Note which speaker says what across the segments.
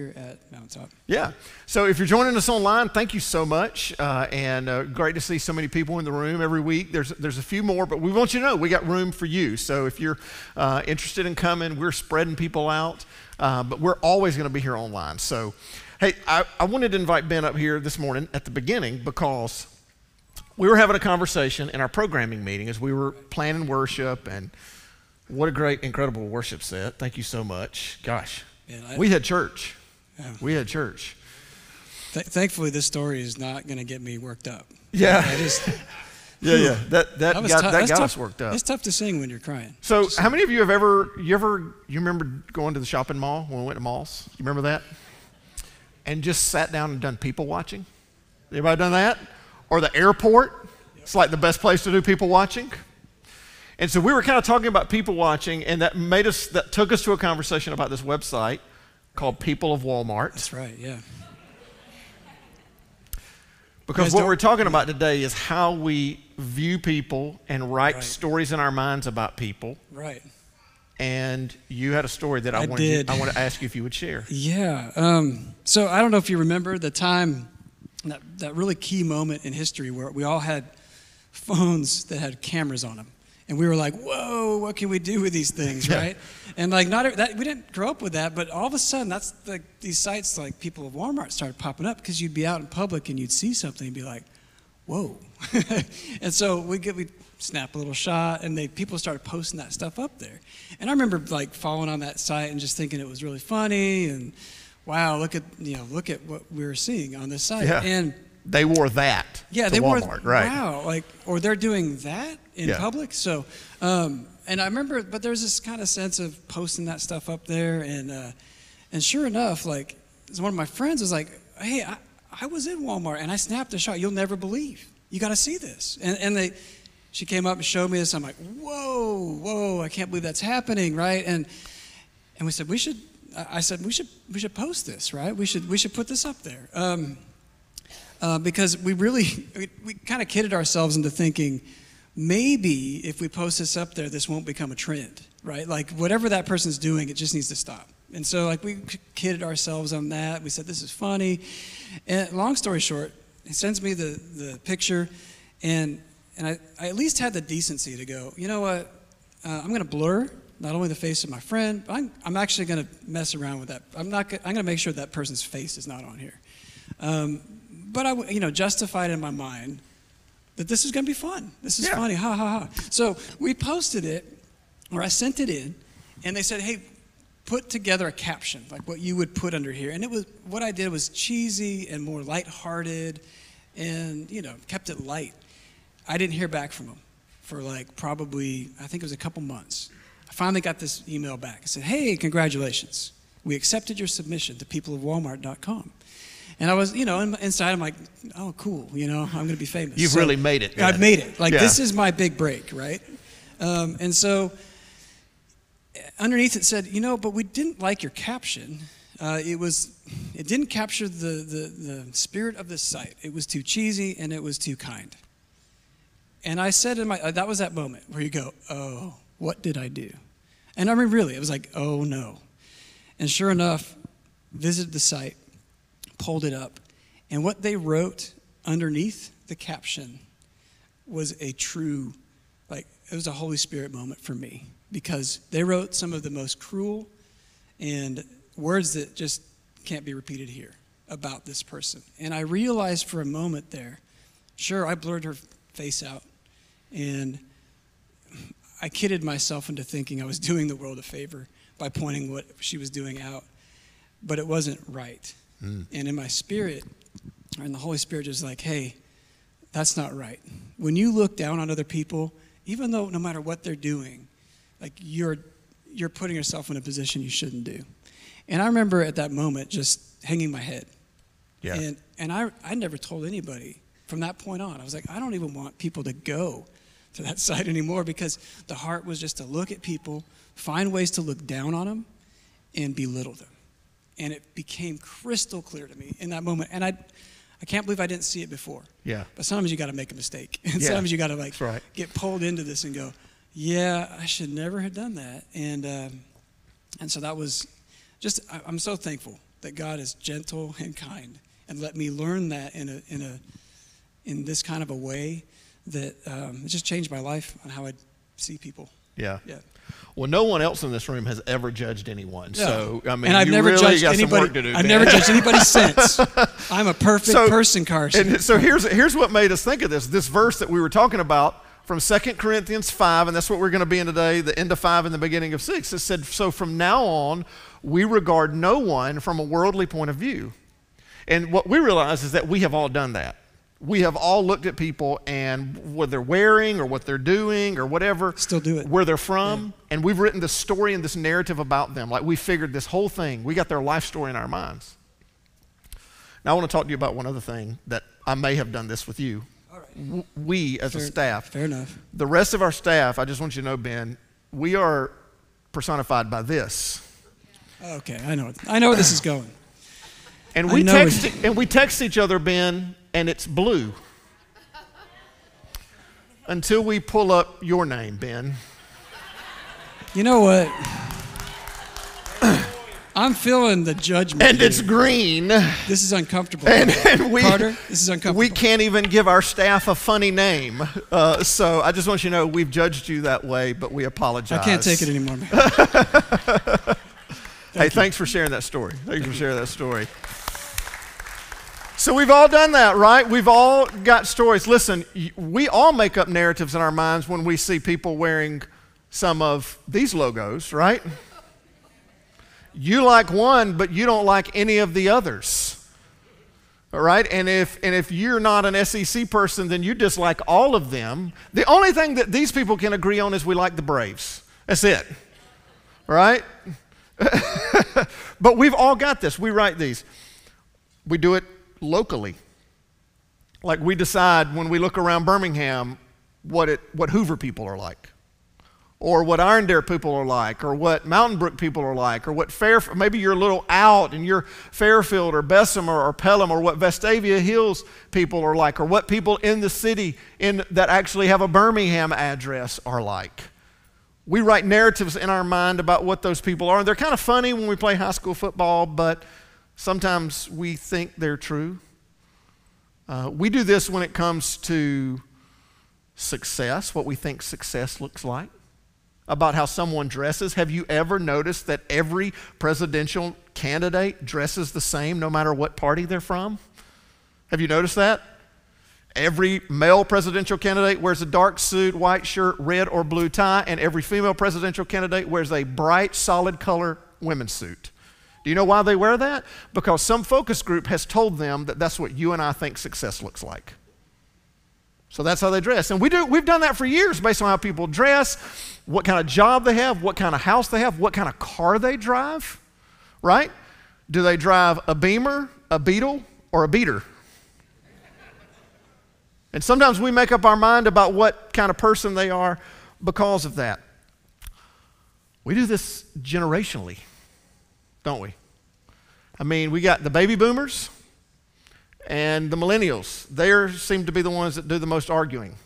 Speaker 1: here at Mountaintop.
Speaker 2: Yeah. So if you're joining us online, thank you so much, uh, and uh, great to see so many people in the room every week. There's there's a few more, but we want you to know we got room for you. So if you're uh, interested in coming, we're spreading people out, uh, but we're always going to be here online. So, hey, I, I wanted to invite Ben up here this morning at the beginning because we were having a conversation in our programming meeting as we were planning worship and. What a great, incredible worship set. Thank you so much. Gosh,
Speaker 1: Man, I-
Speaker 2: we had church.
Speaker 1: Yeah.
Speaker 2: We had church.
Speaker 1: Th- thankfully, this story is not going to get me worked up.
Speaker 2: Yeah.
Speaker 1: I just,
Speaker 2: Yeah, yeah. That that,
Speaker 1: that
Speaker 2: got,
Speaker 1: tou-
Speaker 2: that got
Speaker 1: tough.
Speaker 2: us worked up.
Speaker 1: It's tough to sing when you're crying.
Speaker 2: So, how many of you have ever you ever you remember going to the shopping mall when we went to malls? You remember that? And just sat down and done people watching. Anybody done that? Or the airport? It's like the best place to do people watching. And so we were kind of talking about people watching, and that made us that took us to a conversation about this website called People of Walmart.
Speaker 1: That's right, yeah.
Speaker 2: Because what we're talking about today is how we view people and write
Speaker 1: Right.
Speaker 2: stories in our minds about people.
Speaker 1: Right.
Speaker 2: And you had a story that I,
Speaker 1: I
Speaker 2: wanted you- I want to ask you if you would share.
Speaker 1: Yeah. Um, so I don't know if you remember the time, that, that really key moment in history where we all had phones that had cameras on them. And we were like, whoa, what can we do with these things,
Speaker 2: Yeah.
Speaker 1: right? And like, not that we didn't grow up with that, but all of a sudden, that's like these sites like people of Walmart started popping up because you'd be out in public and you'd see something and be like, whoa. and so we get we snap a little shot, and they people started posting that stuff up there. And I remember like following on that site and just thinking it was really funny and wow, look at you know look at what we were seeing on this site.
Speaker 2: Yeah.
Speaker 1: And
Speaker 2: They wore that.
Speaker 1: yeah, they
Speaker 2: Walmart, right?
Speaker 1: wow, like or they're doing that in
Speaker 2: Yeah.
Speaker 1: public. So, um, and I remember, but there's this kind of sense of posting that stuff up there, and uh, and sure enough, like one of my friends was like, "Hey, I, I was in Walmart and I snapped a shot. You'll never believe. You got to see this." And and they, she came up and showed me this. I'm like, "Whoa, whoa! I can't believe that's happening!" Right? And and we said we should. I I said we should we should post this, right? We should we should put this up there. Um, uh, because we really we, we kind of kidded ourselves into thinking maybe if we post this up there this won't become a trend right? Like whatever that person's doing it just needs to stop. And so like we kidded ourselves on that. We said this is funny. And long story short he sends me the, the picture and and I, I at least had the decency to go you know what? Uh, i'm going to blur not only the face of my friend but i'm, I'm actually going to mess around with that. I'm not i'm going to make sure that person's face is not on here. Um, but I, you know, justified in my mind that this is going to be fun. This is
Speaker 2: Yeah.
Speaker 1: funny, ha ha ha. So we posted it, or I sent it in, and they said, "Hey, put together a caption like what you would put under here." And it was what I did was cheesy and more lighthearted, and you know, kept it light. I didn't hear back from them for like probably I think it was a couple months. I finally got this email back. It said, "Hey, congratulations. We accepted your submission to peopleofwalmart.com." And I was, you know, in- inside I'm like, "Oh, cool. You know, I'm going to be famous."
Speaker 2: You've really made it,
Speaker 1: I've made it. Like
Speaker 2: Yeah.
Speaker 1: this is my big break, right? Um, and so underneath it said, you know, but we didn't like your caption. Uh, it was, it didn't capture the, the, the spirit of this site. It was too cheesy and it was too kind. And I said in my, uh, that was that moment where you go, oh, what did I do? And I mean, really, it was like, oh no. And sure enough, visited the site, pulled it up, and what they wrote underneath the caption was a true, like, it was a Holy Spirit moment for me because they wrote some of the most cruel and words that just can't be repeated here about this person. And I realized for a moment there, sure, I blurred her face out and I kidded myself into thinking I was doing the world a favor by pointing what she was doing out, but it wasn't right. Mm. And in my spirit, and the Holy Spirit just like, hey, that's not right. When you look down on other people, even though no matter what they're doing, like you're you're putting yourself in a position you shouldn't do. And I remember at that moment just hanging my head.
Speaker 2: Yeah.
Speaker 1: And and I I never told anybody from that point on. I was like, I don't even want people to go to that site anymore because the heart was just to look at people, find ways to look down on them, and belittle them. And it became crystal clear to me in that moment. And I, I can't believe I didn't see it before.
Speaker 2: Yeah.
Speaker 1: But sometimes you got to make a mistake. And
Speaker 2: Yeah,
Speaker 1: sometimes you got to like
Speaker 2: right.
Speaker 1: get pulled into this and go, yeah, I should never have done that. And um, and so that was just I, I'm so thankful that God is gentle and kind, and let me learn that in a in a in this kind of a way that um, it just changed my life on how I see people.
Speaker 2: Yeah.
Speaker 1: Yeah.
Speaker 2: Well, no one else in this room has ever judged anyone. So, I mean,
Speaker 1: and I've
Speaker 2: you
Speaker 1: never
Speaker 2: really
Speaker 1: judged anybody.
Speaker 2: some work to do.
Speaker 1: I've
Speaker 2: man.
Speaker 1: never judged anybody since. I'm a perfect
Speaker 2: So-
Speaker 1: person, Carson.
Speaker 2: And so here's, here's what made us think of this. This verse that we were talking about from 2 Corinthians 5, and that's what we're going to be in today, the end of 5 and the beginning of 6. It said, So from now on, we regard no one from a worldly point of view. And what we realize is that we have all done that. We have all looked at people and what they're wearing or what they're doing or whatever,
Speaker 1: Still do it.
Speaker 2: where they're from, and we've written this story and this narrative about them. Like we figured this whole thing, we got their life story in our minds. Now, I want to talk to you about one other thing that I may have done this with you.
Speaker 1: All right.
Speaker 2: We, as a staff,
Speaker 1: Fair enough.
Speaker 2: the rest of our staff, I just want you to know, Ben, we are personified by this.
Speaker 1: Okay, I know. I know where this is going.
Speaker 2: And we text and we text each other, Ben, and it's blue. Until we pull up your name, Ben.
Speaker 1: You know what? I'm feeling the judgment.
Speaker 2: And it's green.
Speaker 1: This is uncomfortable.
Speaker 2: And, and we,
Speaker 1: Carter, this is uncomfortable.
Speaker 2: we can't even give our staff a funny name. Uh, so I just want you to know we've judged you that way, but we apologize.
Speaker 1: I can't take it anymore. Man.
Speaker 2: hey, thanks for sharing that story. Thanks for sharing that story. So we've all done that, right? We've all got stories. Listen, we all make up narratives in our minds when we see people wearing some of these logos, right? You like one, but you don't like any of the others. All right? And if and if you're not an SEC person, then you dislike all of them. The only thing that these people can agree on is we like the Braves. That's it. Right? but we've all got this. We write these. We do it locally. Like we decide when we look around Birmingham what, it, what Hoover people are like, or what Irondale people are like, or what Mountain Brook people are like, or what Fair, maybe you're a little out and you're Fairfield or Bessemer or Pelham, or what Vestavia Hills people are like, or what people in the city in, that actually have a Birmingham address are like. We write narratives in our mind about what those people are. And they're kind of funny when we play high school football, but sometimes we think they're true. Uh, we do this when it comes to success, what we think success looks like, about how someone dresses. Have you ever noticed that every presidential candidate dresses the same no matter what party they're from? Have you noticed that? Every male presidential candidate wears a dark suit, white shirt, red or blue tie, and every female presidential candidate wears a bright, solid color women's suit. Do you know why they wear that? Because some focus group has told them that that's what you and I think success looks like. So that's how they dress. And we do, we've done that for years based on how people dress, what kind of job they have, what kind of house they have, what kind of car they drive, right? Do they drive a Beamer, a Beetle, or a Beater? And sometimes we make up our mind about what kind of person they are because of that. We do this generationally, don't we? I mean, we got the baby boomers and the millennials. They seem to be the ones that do the most arguing.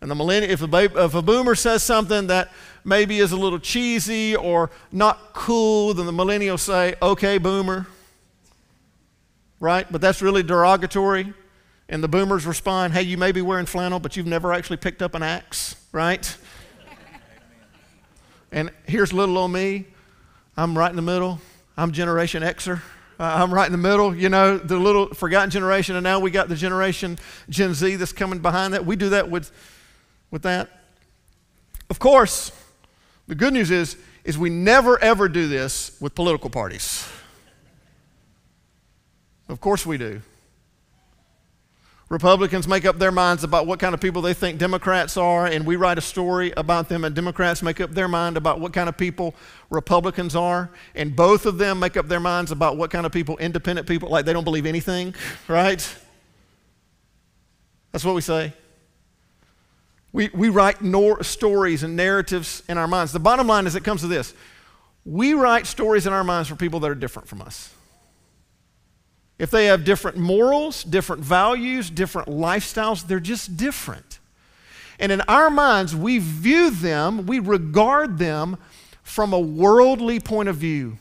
Speaker 2: And the millennial, if a, if a boomer says something that maybe is a little cheesy or not cool, then the millennials say, okay, boomer. Right? But that's really derogatory. And the boomers respond, hey, you may be wearing flannel, but you've never actually picked up an axe, right? and here's little old me. I'm right in the middle. I'm Generation Xer. Uh, I'm right in the middle, you know, the little forgotten generation, and now we got the generation Gen Z that's coming behind that. We do that with, with that. Of course, the good news is, is we never ever do this with political parties. Of course we do. Republicans make up their minds about what kind of people they think Democrats are, and we write a story about them, and Democrats make up their mind about what kind of people Republicans are, and both of them make up their minds about what kind of people independent people, like they don't believe anything, right? That's what we say. We, we write nor- stories and narratives in our minds. The bottom line is it comes to this we write stories in our minds for people that are different from us. If they have different morals, different values, different lifestyles, they're just different. And in our minds, we view them, we regard them from a worldly point of view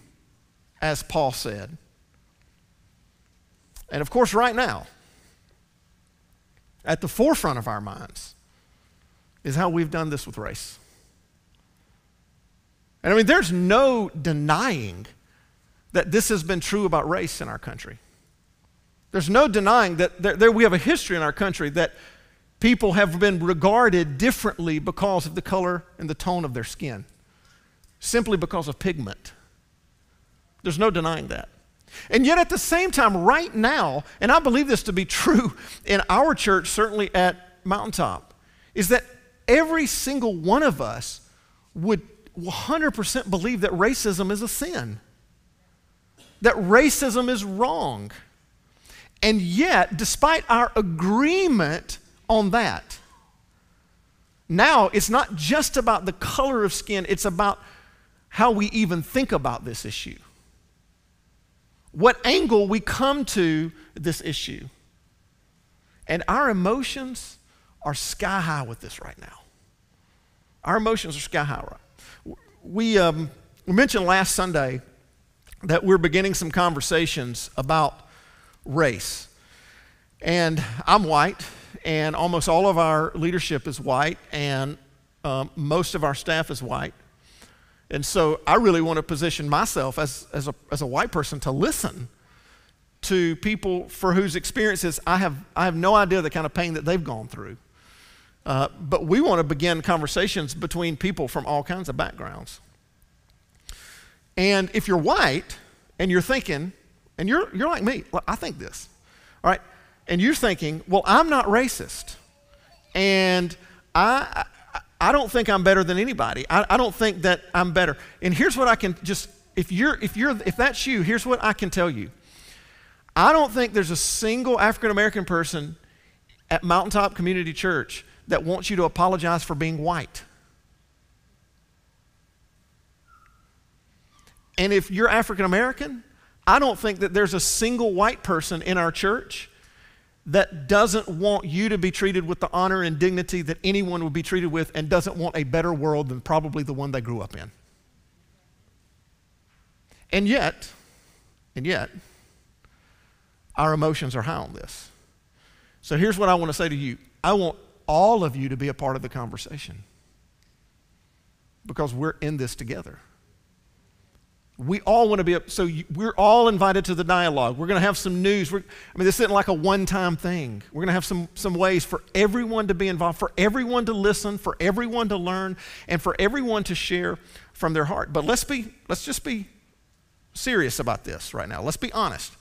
Speaker 2: as Paul said. And of course, right now, at the forefront of our minds is how we've done this with race. And I mean, there's no denying that this has been true about race in our country. There's no denying that there, there, we have a history in our country that people have been regarded differently because of the color and the tone of their skin, simply because of pigment. There's no denying that. And yet, at the same time, right now, and I believe this to be true in our church, certainly at Mountaintop, is that every single one of us would 100% believe that racism is a sin, that racism is wrong. And yet, despite our agreement on that, now it's not just about the color of skin, it's about how we even think about this issue. What angle we come to this issue. And our emotions are sky high with this right now. Our emotions are sky high. Right? We, um, we mentioned last Sunday that we're beginning some conversations about race. And I'm white, and almost all of our leadership is white, and um, most of our staff is white. And so I really want to position myself as, as, a, as a white person to listen to people for whose experiences I have, I have no idea the kind of pain that they've gone through. Uh, but we want to begin conversations between people from all kinds of backgrounds. And if you're white and you're thinking, and you're, you're like me, I think this, all right? And you're thinking, well, I'm not racist. And I, I don't think I'm better than anybody. I, I don't think that I'm better. And here's what I can just, if you're, if you're, if that's you, here's what I can tell you. I don't think there's a single African American person at Mountaintop Community Church that wants you to apologize for being white. And if you're African American, I don't think that there's a single white person in our church that doesn't want you to be treated with the honor and dignity that anyone would be treated with and doesn't want a better world than probably the one they grew up in. And yet, and yet, our emotions are high on this. So here's what I want to say to you I want all of you to be a part of the conversation because we're in this together. We all want to be, up. so you, we're all invited to the dialogue. We're going to have some news. We're, I mean, this isn't like a one time thing. We're going to have some, some ways for everyone to be involved, for everyone to listen, for everyone to learn, and for everyone to share from their heart. But let's be, let's just be serious about this right now. Let's be honest.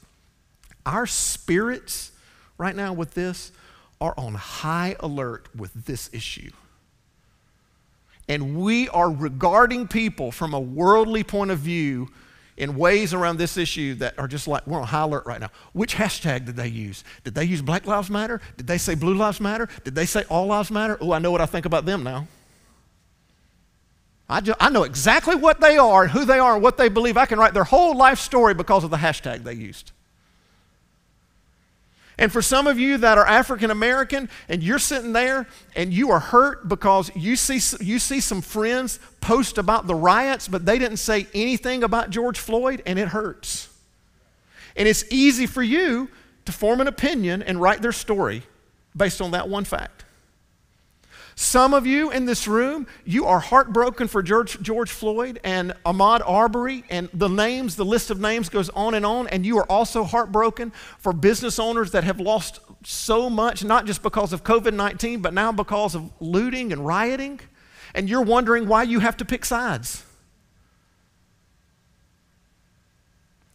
Speaker 2: Our spirits right now with this are on high alert with this issue. And we are regarding people from a worldly point of view in ways around this issue that are just like we're on high alert right now. Which hashtag did they use? Did they use Black Lives Matter? Did they say Blue Lives Matter? Did they say All Lives Matter? Oh, I know what I think about them now. I, just, I know exactly what they are who they are and what they believe. I can write their whole life story because of the hashtag they used. And for some of you that are African American and you're sitting there and you are hurt because you see, you see some friends post about the riots, but they didn't say anything about George Floyd, and it hurts. And it's easy for you to form an opinion and write their story based on that one fact. Some of you in this room, you are heartbroken for George, George Floyd and Ahmaud Arbery, and the names, the list of names goes on and on. And you are also heartbroken for business owners that have lost so much, not just because of COVID 19, but now because of looting and rioting. And you're wondering why you have to pick sides.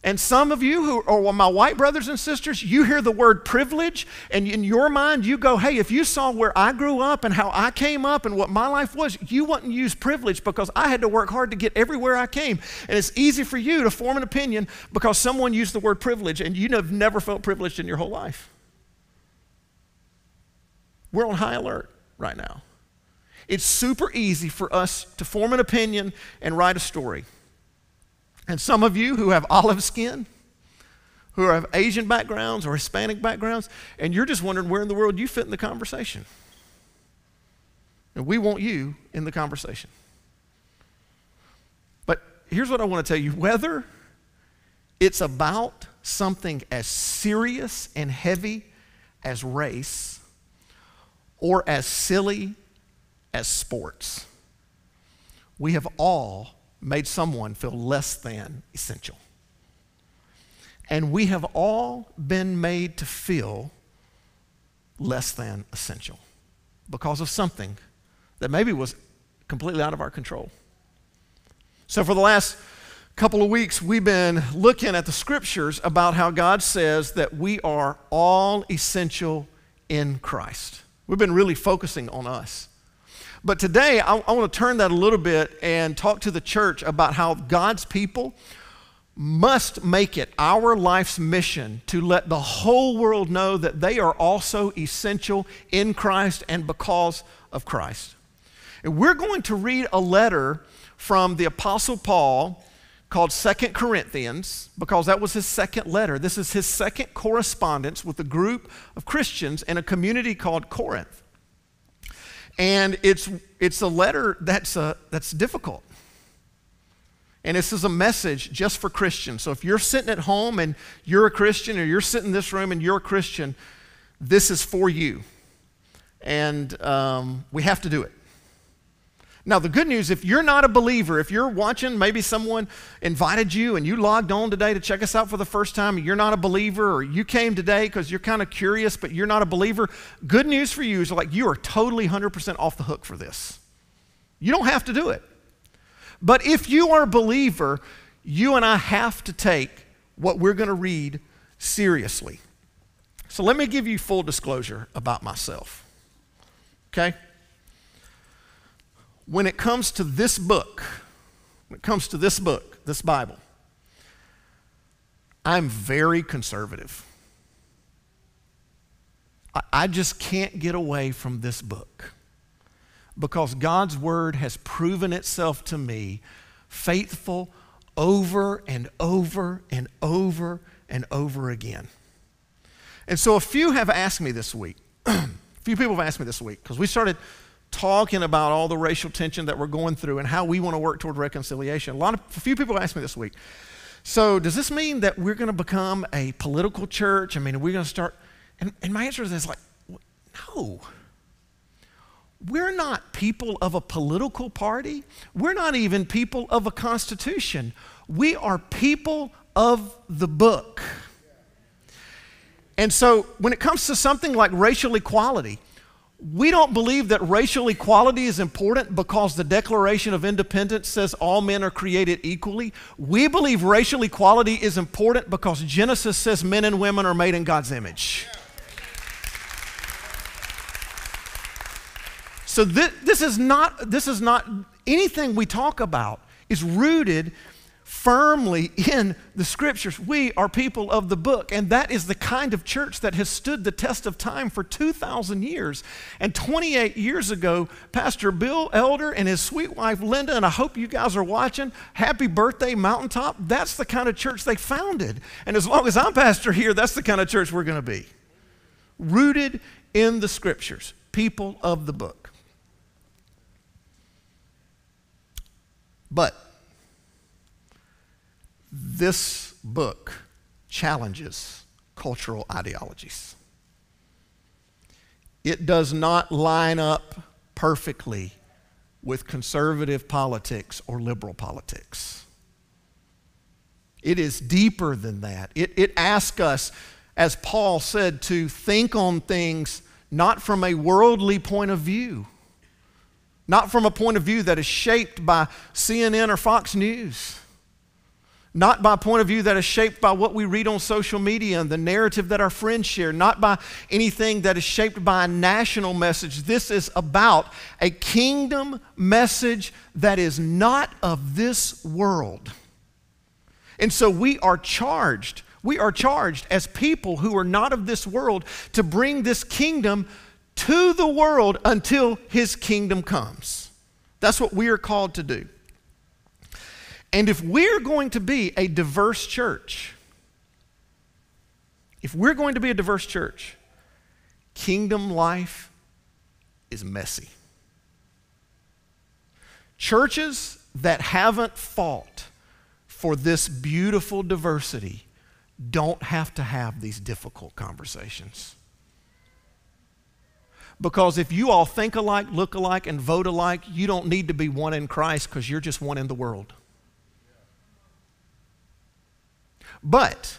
Speaker 2: And some of you who are my white brothers and sisters, you hear the word privilege, and in your mind, you go, hey, if you saw where I grew up and how I came up and what my life was, you wouldn't use privilege because I had to work hard to get everywhere I came. And it's easy for you to form an opinion because someone used the word privilege and you have never felt privileged in your whole life. We're on high alert right now. It's super easy for us to form an opinion and write a story. And some of you who have olive skin, who have Asian backgrounds or Hispanic backgrounds, and you're just wondering where in the world you fit in the conversation. And we want you in the conversation. But here's what I want to tell you whether It's about something as serious and heavy as race or as silly as sports. We have all made someone feel less than essential. And we have all been made to feel less than essential because of something that maybe was completely out of our control. So, for the last couple of weeks, we've been looking at the scriptures about how God says that we are all essential in Christ. We've been really focusing on us. But today, I, I want to turn that a little bit and talk to the church about how God's people must make it our life's mission to let the whole world know that they are also essential in Christ and because of Christ. And we're going to read a letter from the Apostle Paul called Second Corinthians because that was his second letter. This is his second correspondence with a group of Christians in a community called Corinth. And it's, it's a letter that's, uh, that's difficult. And this is a message just for Christians. So if you're sitting at home and you're a Christian, or you're sitting in this room and you're a Christian, this is for you. And um, we have to do it. Now, the good news if you're not a believer, if you're watching, maybe someone invited you and you logged on today to check us out for the first time, you're not a believer, or you came today because you're kind of curious, but you're not a believer, good news for you is like you are totally 100% off the hook for this. You don't have to do it. But if you are a believer, you and I have to take what we're going to read seriously. So let me give you full disclosure about myself. Okay? When it comes to this book, when it comes to this book, this Bible, I'm very conservative. I, I just can't get away from this book because God's Word has proven itself to me faithful over and over and over and over again. And so a few have asked me this week, a few people have asked me this week, because we started talking about all the racial tension that we're going through and how we want to work toward reconciliation. A lot of a few people asked me this week. So does this mean that we're going to become a political church? I mean, are we going to start? And, and my answer is like, no. We're not people of a political party. We're not even people of a constitution. We are people of the book. And so when it comes to something like racial equality, we don't believe that racial equality is important because the Declaration of Independence says all men are created equally. We believe racial equality is important because Genesis says men and women are made in God's image. So this, this is not this is not anything we talk about is rooted firmly in the scriptures. We are people of the book, and that is the kind of church that has stood the test of time for 2,000 years. And 28 years ago, Pastor Bill Elder and his sweet wife Linda, and I hope you guys are watching, happy birthday, Mountaintop. That's the kind of church they founded. And as long as I'm pastor here, that's the kind of church we're going to be. Rooted in the scriptures, people of the book. But this book challenges cultural ideologies. It does not line up perfectly with conservative politics or liberal politics. It is deeper than that. It, it asks us, as Paul said, to think on things not from a worldly point of view, not from a point of view that is shaped by CNN or Fox News not by a point of view that is shaped by what we read on social media and the narrative that our friends share, not by anything that is shaped by a national message. This is about a kingdom message that is not of this world. And so we are charged, we are charged as people who are not of this world to bring this kingdom to the world until his kingdom comes. That's what we are called to do. And if we're going to be a diverse church, if we're going to be a diverse church, kingdom life is messy. Churches that haven't fought for this beautiful diversity don't have to have these difficult conversations. Because if you all think alike, look alike, and vote alike, you don't need to be one in Christ because you're just one in the world. But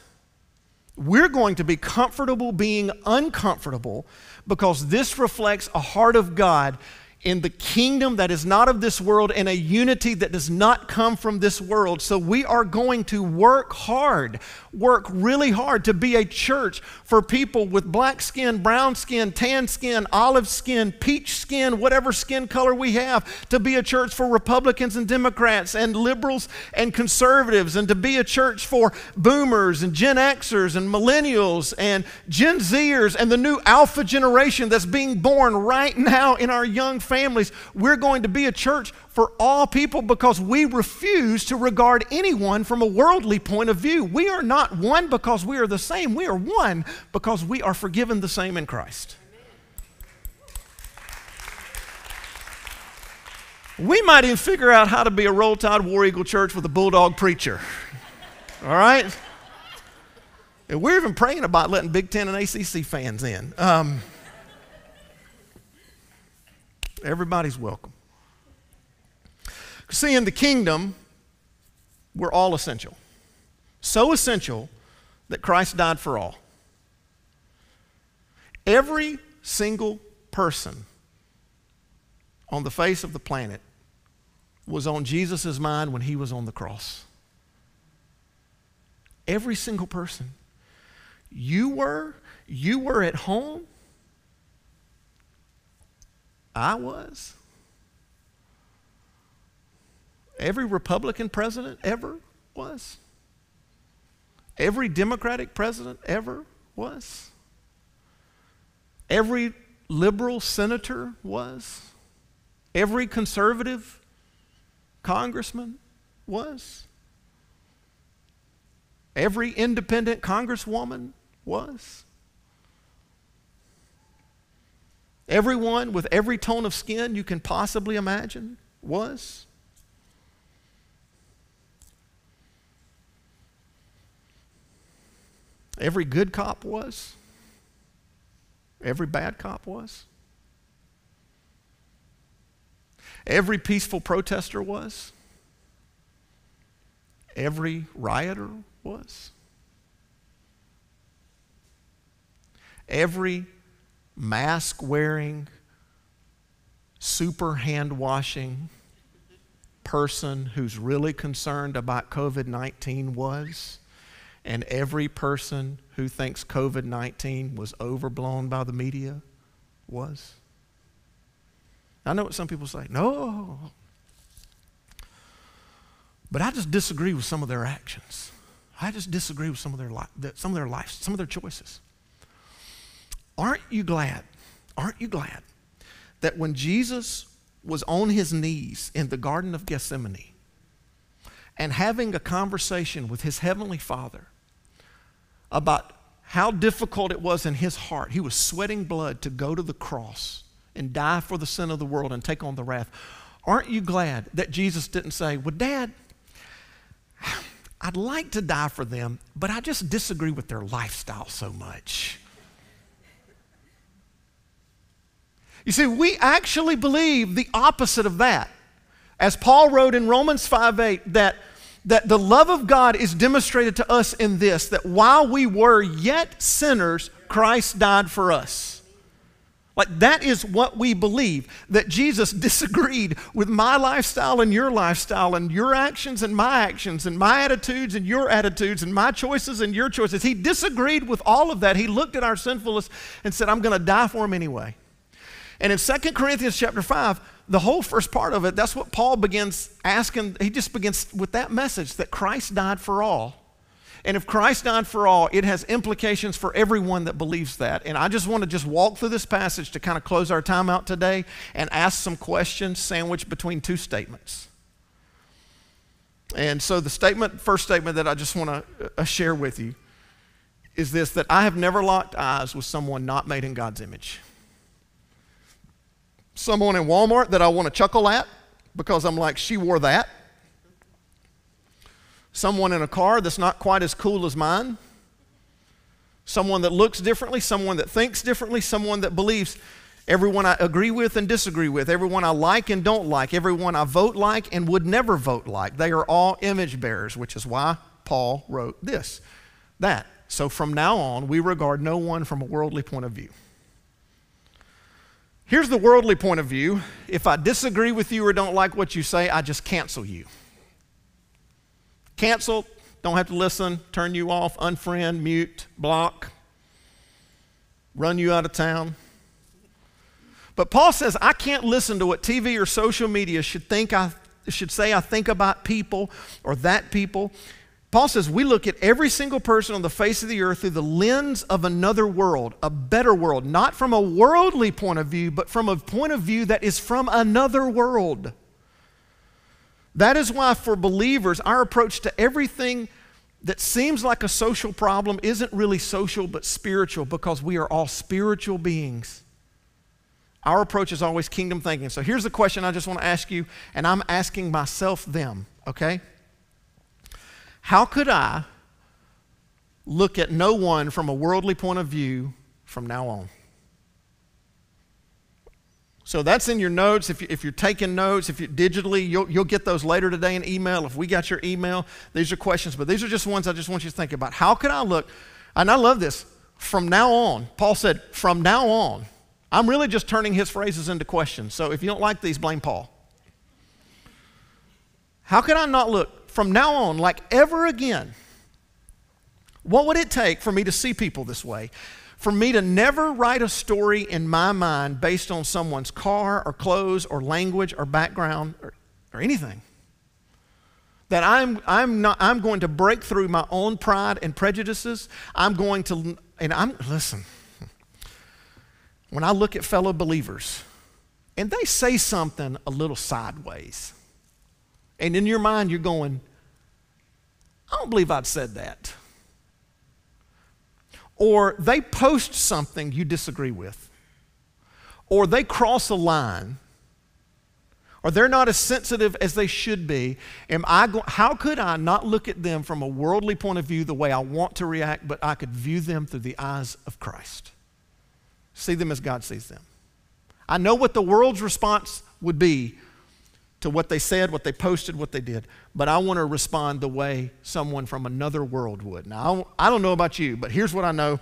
Speaker 2: we're going to be comfortable being uncomfortable because this reflects a heart of God in the kingdom that is not of this world and a unity that does not come from this world. So we are going to work hard, work really hard to be a church for people with black skin, brown skin, tan skin, olive skin, peach skin, whatever skin color we have, to be a church for Republicans and Democrats and liberals and conservatives, and to be a church for boomers and Gen Xers and millennials and Gen Zers and the new alpha generation that's being born right now in our young families. We're going to be a church for all people because we refuse to regard anyone from a worldly point of view. We are not one because we are the same. We are one because we are forgiven the same in Christ. We might even figure out how to be a Roll Tide War Eagle church with a bulldog preacher. All right? And we're even praying about letting Big Ten and ACC fans in. Um, Everybody's welcome. See, in the kingdom, we're all essential. So essential that Christ died for all. Every single person on the face of the planet was on Jesus' mind when he was on the cross. Every single person. You were, you were at home I was. Every Republican president ever was. Every Democratic president ever was. Every liberal senator was. Every conservative congressman was. Every independent congresswoman was. Everyone with every tone of skin you can possibly imagine was. Every good cop was. Every bad cop was. Every peaceful protester was. Every rioter was. Every mask wearing, super hand washing person who's really concerned about COVID 19 was, and every person who thinks COVID 19 was overblown by the media was. I know what some people say. No. But I just disagree with some of their actions. I just disagree with some of their, li- some of their lives, some of their choices. Aren't you glad? Aren't you glad that when Jesus was on his knees in the Garden of Gethsemane and having a conversation with his heavenly Father about how difficult it was in his heart, he was sweating blood to go to the cross and die for the sin of the world and take on the wrath. Aren't you glad that Jesus didn't say, Well, Dad, I'd like to die for them, but I just disagree with their lifestyle so much. You see, we actually believe the opposite of that. As Paul wrote in Romans 5 8, that, that the love of God is demonstrated to us in this that while we were yet sinners, Christ died for us. Like that is what we believe that Jesus disagreed with my lifestyle and your lifestyle and your actions and my actions and my attitudes and your attitudes and my choices and your choices. He disagreed with all of that. He looked at our sinfulness and said, I'm going to die for him anyway. And in 2 Corinthians chapter 5, the whole first part of it, that's what Paul begins asking. He just begins with that message that Christ died for all. And if Christ died for all, it has implications for everyone that believes that. And I just want to just walk through this passage to kind of close our time out today and ask some questions sandwiched between two statements. And so the statement, first statement that I just want to uh, share with you is this that I have never locked eyes with someone not made in God's image someone in Walmart that I want to chuckle at because I'm like, she wore that. someone in a car that's not quite as cool as mine, someone that looks differently, someone that thinks differently, someone that believes everyone I agree with and disagree with, everyone I like and don't like, everyone I vote like and would never vote like. They are all image bearers, which is why Paul wrote this. That. So from now on, we regard no one from a worldly point of view. Here's the worldly point of view. If I disagree with you or don't like what you say, I just cancel you. Cancel, don't have to listen, turn you off, unfriend, mute, block, run you out of town. But Paul says, I can't listen to what TV or social media should think I should say I think about people or that people. Paul says we look at every single person on the face of the earth through the lens of another world, a better world, not from a worldly point of view, but from a point of view that is from another world. That is why, for believers, our approach to everything that seems like a social problem isn't really social but spiritual because we are all spiritual beings. Our approach is always kingdom thinking. So here's the question I just want to ask you, and I'm asking myself them, okay? How could I look at no one from a worldly point of view from now on? So that's in your notes. If, you, if you're taking notes, if you digitally, you'll, you'll get those later today in email. If we got your email, these are questions, but these are just ones I just want you to think about. How could I look? And I love this. From now on, Paul said, from now on, I'm really just turning his phrases into questions. So if you don't like these, blame Paul. How could I not look from now on like ever again? What would it take for me to see people this way? For me to never write a story in my mind based on someone's car or clothes or language or background or, or anything. That I'm, I'm, not, I'm going to break through my own pride and prejudices. I'm going to, and I'm, listen, when I look at fellow believers and they say something a little sideways, and in your mind you're going, I don't believe I've said that. Or they post something you disagree with, or they cross a line, or they're not as sensitive as they should be. Am I go- how could I not look at them from a worldly point of view the way I want to react, but I could view them through the eyes of Christ? See them as God sees them. I know what the world's response would be to what they said, what they posted, what they did, but I want to respond the way someone from another world would. Now, I don't know about you, but here's what I know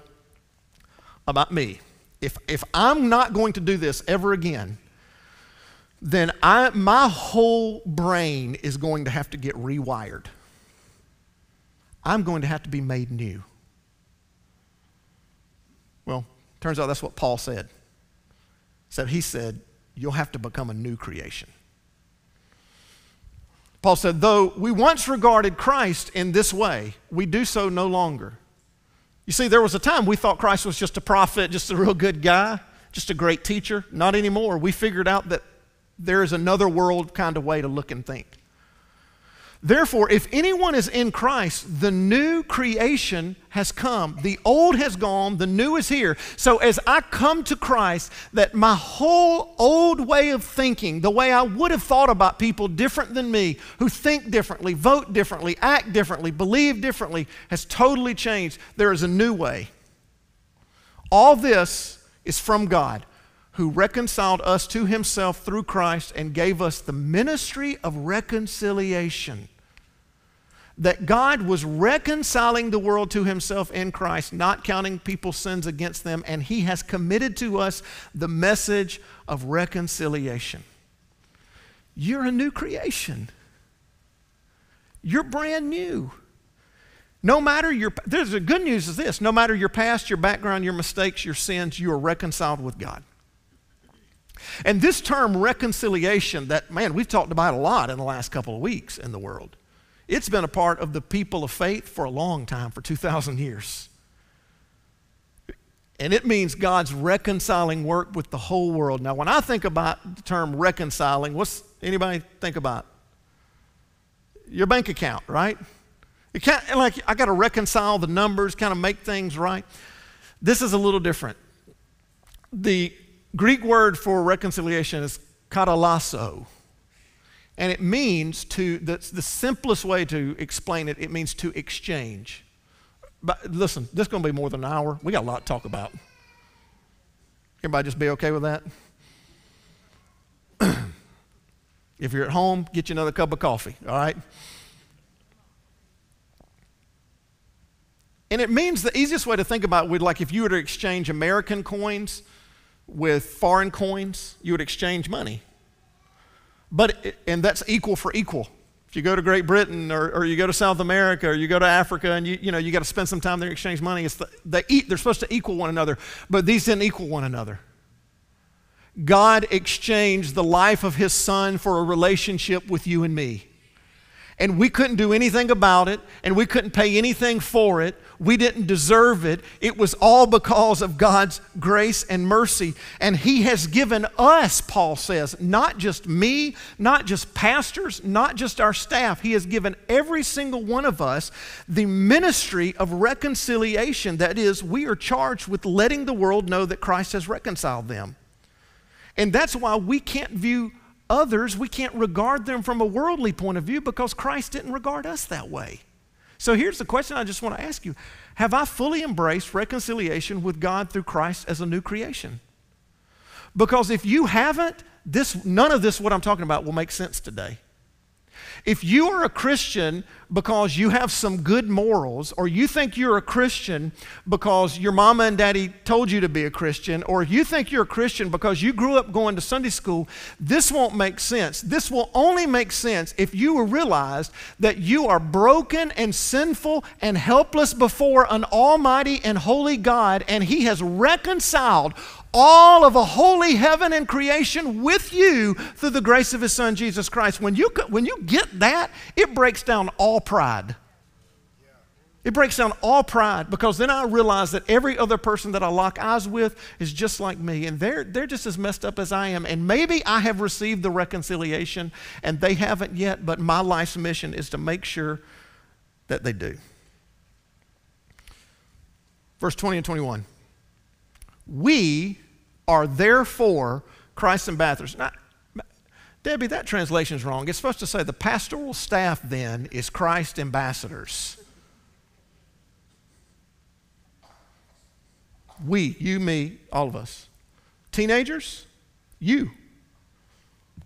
Speaker 2: about me. If, if I'm not going to do this ever again, then I, my whole brain is going to have to get rewired. I'm going to have to be made new. Well, Turns out that's what Paul said. So he said, You'll have to become a new creation. Paul said, Though we once regarded Christ in this way, we do so no longer. You see, there was a time we thought Christ was just a prophet, just a real good guy, just a great teacher. Not anymore. We figured out that there is another world kind of way to look and think. Therefore, if anyone is in Christ, the new creation has come. The old has gone, the new is here. So as I come to Christ, that my whole old way of thinking, the way I would have thought about people different than me, who think differently, vote differently, act differently, believe differently, has totally changed. There is a new way. All this is from God who reconciled us to himself through Christ and gave us the ministry of reconciliation. That God was reconciling the world to himself in Christ, not counting people's sins against them, and he has committed to us the message of reconciliation. You're a new creation. You're brand new. No matter your, there's the good news is this no matter your past, your background, your mistakes, your sins, you are reconciled with God. And this term reconciliation, that, man, we've talked about a lot in the last couple of weeks in the world. It's been a part of the people of faith for a long time, for 2,000 years. And it means God's reconciling work with the whole world. Now, when I think about the term reconciling, what's anybody think about? Your bank account, right? You can't, like, I got to reconcile the numbers, kind of make things right. This is a little different. The Greek word for reconciliation is katalasso. And it means to, the, the simplest way to explain it, it means to exchange. But listen, this is going to be more than an hour. We got a lot to talk about. Everybody just be okay with that? if you're at home, get you another cup of coffee, all right? And it means the easiest way to think about it would like if you were to exchange American coins with foreign coins, you would exchange money. But, and that's equal for equal. If you go to Great Britain or, or you go to South America or you go to Africa and you, you know, you got to spend some time there and exchange money, it's the, they eat, they're supposed to equal one another, but these didn't equal one another. God exchanged the life of his son for a relationship with you and me and we couldn't do anything about it, and we couldn't pay anything for it. We didn't deserve it. It was all because of God's grace and mercy. And He has given us, Paul says, not just me, not just pastors, not just our staff, He has given every single one of us the ministry of reconciliation. That is, we are charged with letting the world know that Christ has reconciled them. And that's why we can't view others, we can't regard them from a worldly point of view because Christ didn't regard us that way. So here's the question I just want to ask you Have I fully embraced reconciliation with God through Christ as a new creation? Because if you haven't, this, none of this, what I'm talking about, will make sense today. If you are a Christian because you have some good morals, or you think you're a Christian because your mama and daddy told you to be a Christian, or you think you're a Christian because you grew up going to Sunday school, this won't make sense. This will only make sense if you realize that you are broken and sinful and helpless before an almighty and holy God, and He has reconciled all of a holy heaven and creation with you through the grace of his son Jesus Christ. When you, when you get that, it breaks down all pride. It breaks down all pride because then I realize that every other person that I lock eyes with is just like me and they're, they're just as messed up as I am. And maybe I have received the reconciliation and they haven't yet, but my life's mission is to make sure that they do. Verse 20 and 21. We are therefore Christ's ambassadors. Now, Debbie, that translation is wrong. It's supposed to say the pastoral staff then is Christ's ambassadors. We, you, me, all of us. Teenagers, you.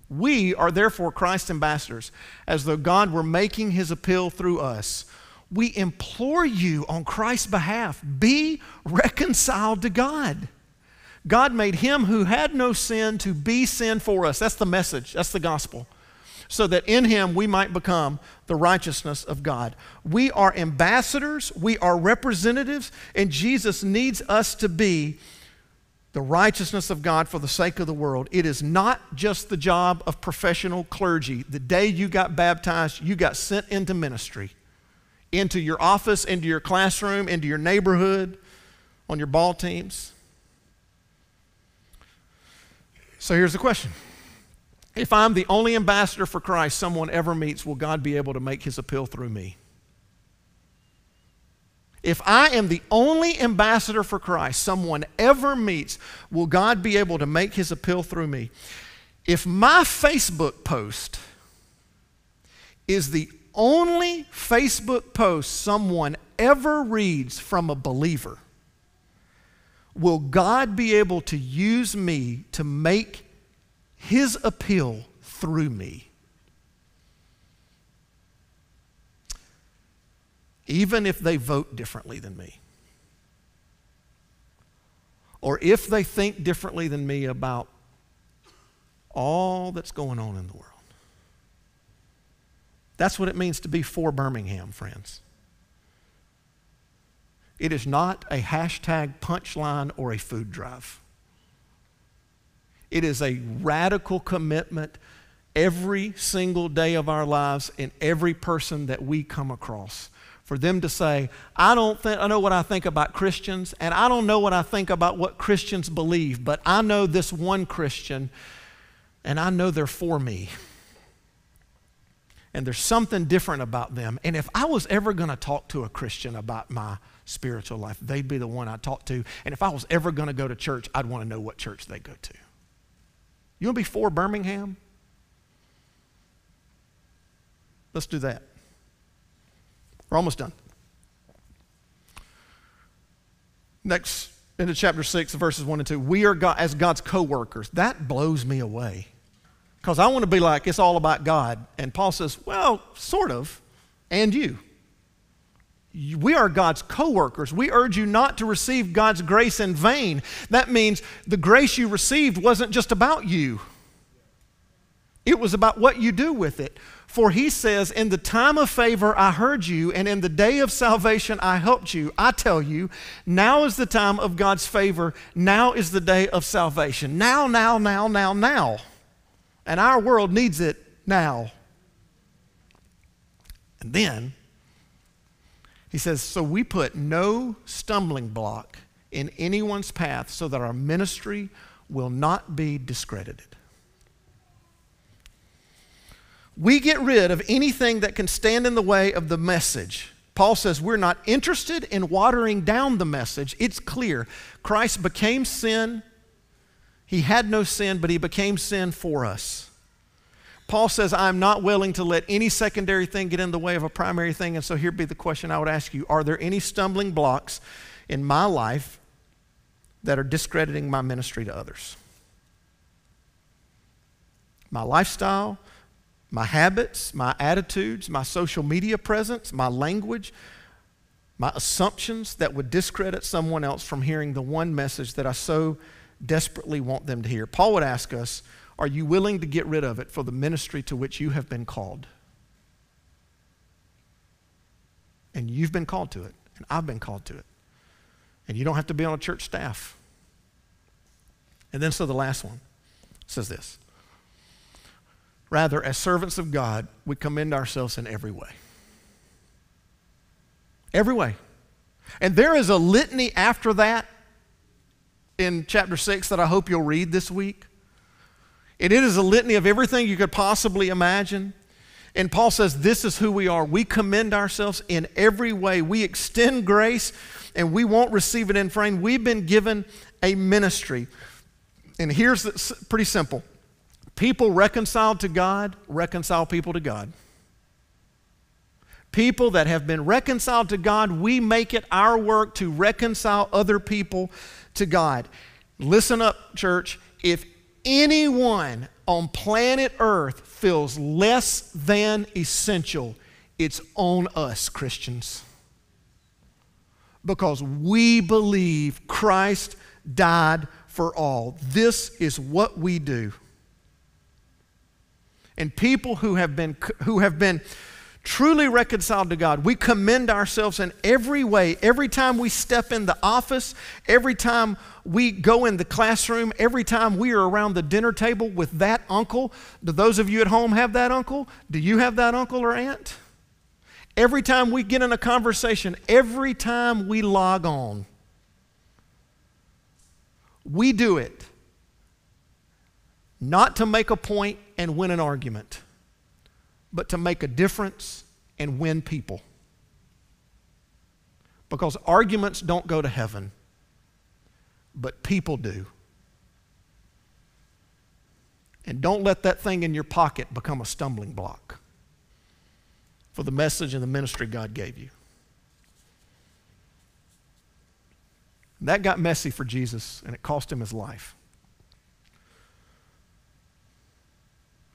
Speaker 2: We are therefore Christ's ambassadors, as though God were making his appeal through us. We implore you on Christ's behalf be reconciled to God. God made him who had no sin to be sin for us. That's the message, that's the gospel. So that in him we might become the righteousness of God. We are ambassadors, we are representatives, and Jesus needs us to be the righteousness of God for the sake of the world. It is not just the job of professional clergy. The day you got baptized, you got sent into ministry, into your office, into your classroom, into your neighborhood, on your ball teams. So here's the question If I'm the only ambassador for Christ someone ever meets, will God be able to make his appeal through me? If I am the only ambassador for Christ someone ever meets, will God be able to make his appeal through me? If my Facebook post is the only Facebook post someone ever reads from a believer, will God be able to use me to make his appeal through me? Even if they vote differently than me, or if they think differently than me about all that's going on in the world. That's what it means to be for Birmingham, friends. It is not a hashtag punchline or a food drive. It is a radical commitment every single day of our lives in every person that we come across. For them to say, I don't think I know what I think about Christians, and I don't know what I think about what Christians believe, but I know this one Christian, and I know they're for me. And there's something different about them. And if I was ever going to talk to a Christian about my spiritual life. They'd be the one I'd talk to. And if I was ever going to go to church, I'd want to know what church they go to. You want to be for Birmingham? Let's do that. We're almost done. Next, into chapter 6, verses 1 and 2. We are God, as God's co workers. That blows me away. Because I want to be like, it's all about God. And Paul says, well, sort of, and you. We are God's co workers. We urge you not to receive God's grace in vain. That means the grace you received wasn't just about you, it was about what you do with it. For he says, In the time of favor I heard you, and in the day of salvation I helped you. I tell you, now is the time of God's favor. Now is the day of salvation. Now, now, now, now, now. And our world needs it now. And then he says, So we put no stumbling block in anyone's path so that our ministry will not be discredited. We get rid of anything that can stand in the way of the message. Paul says we're not interested in watering down the message. It's clear. Christ became sin. He had no sin, but he became sin for us. Paul says, I'm not willing to let any secondary thing get in the way of a primary thing. And so here'd be the question I would ask you Are there any stumbling blocks in my life that are discrediting my ministry to others? My lifestyle, my habits, my attitudes, my social media presence, my language, my assumptions that would discredit someone else from hearing the one message that I so desperately want them to hear. Paul would ask us, Are you willing to get rid of it for the ministry to which you have been called? And you've been called to it, and I've been called to it. And you don't have to be on a church staff. And then, so the last one says this Rather, as servants of God, we commend ourselves in every way. Every way. And there is a litany after that in chapter 6 that I hope you'll read this week. And it is a litany of everything you could possibly imagine. And Paul says, This is who we are. We commend ourselves in every way. We extend grace and we won't receive it in frame. We've been given a ministry. And here's the, pretty simple People reconciled to God reconcile people to God. People that have been reconciled to God, we make it our work to reconcile other people to God. Listen up, church. If anyone on planet Earth feels less than essential, it's on us, Christians. Because we believe Christ died for all. This is what we do and people who have been, who have been truly reconciled to God. We commend ourselves in every way. Every time we step in the office, every time we go in the classroom, every time we are around the dinner table with that uncle. Do those of you at home have that uncle? Do you have that uncle or aunt? Every time we get in a conversation, every time we log on, we do it not to make a point and win an argument, but to make a difference and win people. Because arguments don't go to heaven, but people do. And don't let that thing in your pocket become a stumbling block for the message and the ministry God gave you. That got messy for Jesus, and it cost him his life.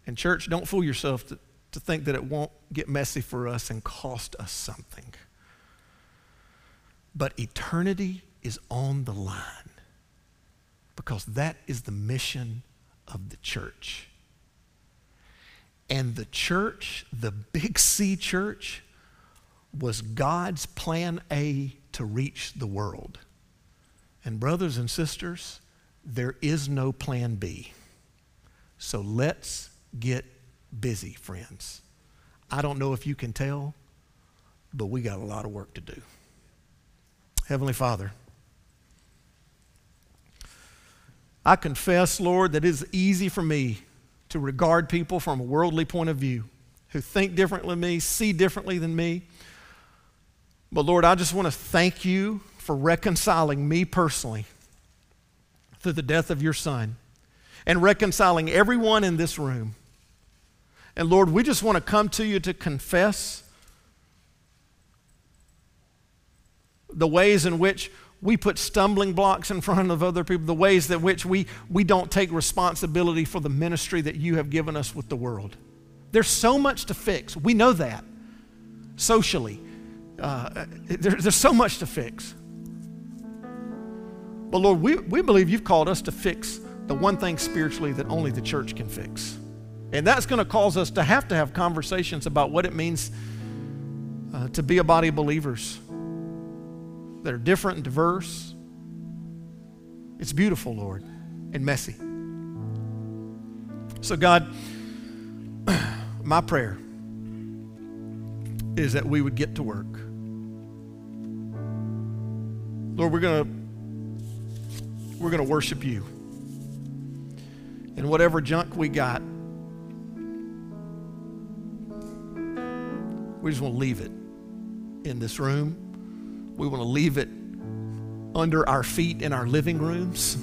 Speaker 2: And, church, don't fool yourself to, to think that it won't get messy for us and cost us something. But eternity is on the line because that is the mission of the church. And the church, the big C church, was God's plan A to reach the world. And, brothers and sisters, there is no plan B. So let's get busy, friends. I don't know if you can tell, but we got a lot of work to do. Heavenly Father, I confess, Lord, that it is easy for me to regard people from a worldly point of view who think differently than me, see differently than me. But Lord, I just want to thank you for reconciling me personally through the death of your Son and reconciling everyone in this room And Lord, we just want to come to you to confess the ways in which we put stumbling blocks in front of other people, the ways that which we, we don't take responsibility for the ministry that you have given us with the world. There's so much to fix. We know that socially. Uh, there, there's so much to fix. But Lord, we, we believe you've called us to fix the one thing spiritually that only the church can fix. And that's going to cause us to have to have conversations about what it means uh, to be a body of believers that are different and diverse. It's beautiful, Lord, and messy. So, God, my prayer is that we would get to work. Lord, we're going to we're going to worship you. And whatever junk we got, we just want to leave it in this room. We want to leave it under our feet in our living rooms.